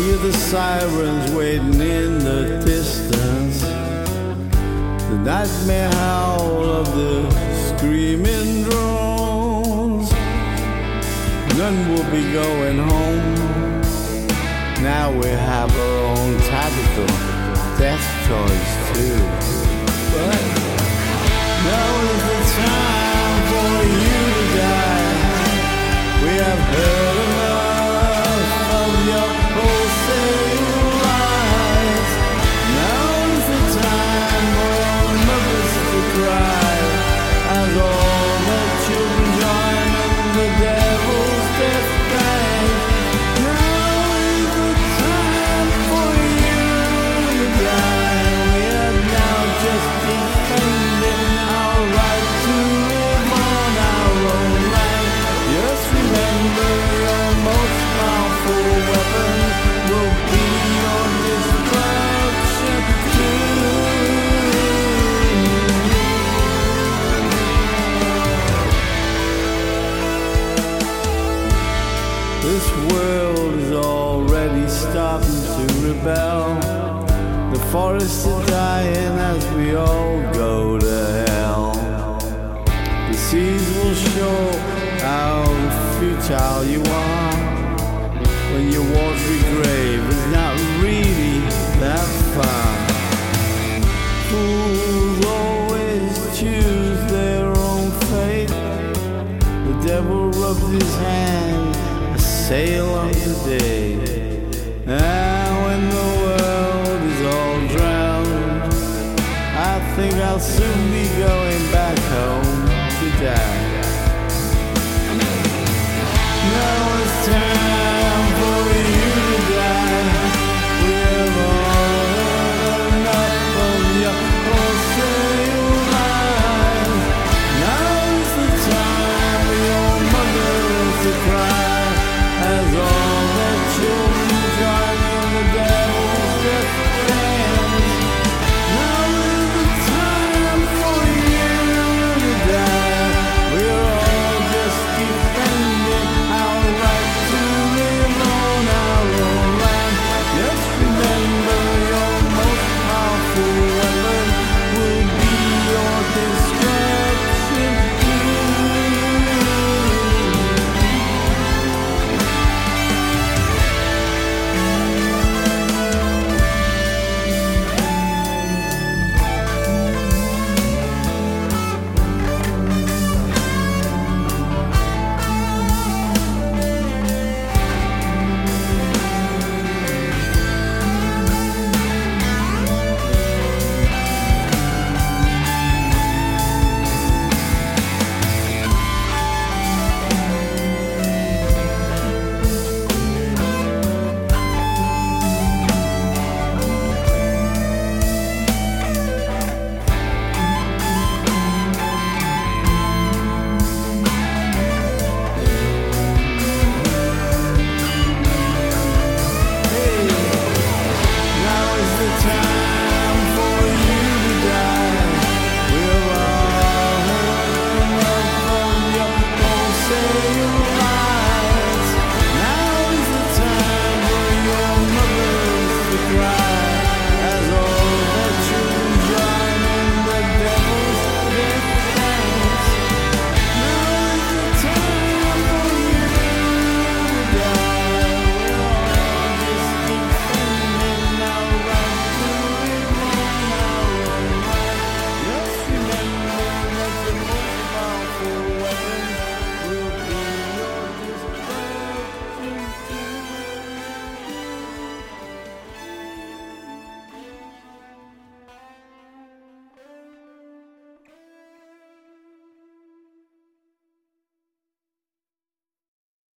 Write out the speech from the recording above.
hear the sirens waiting in the distance. The nightmare howl of the screaming drones. Then we'll be going home. Now we have our own tactical death toys too. But now is the time for you to die. We have heard This world is already starting to rebel. The forests are dying as we all go to hell. The seas will show how futile you are when your watery grave is not really that far. Fools soon be going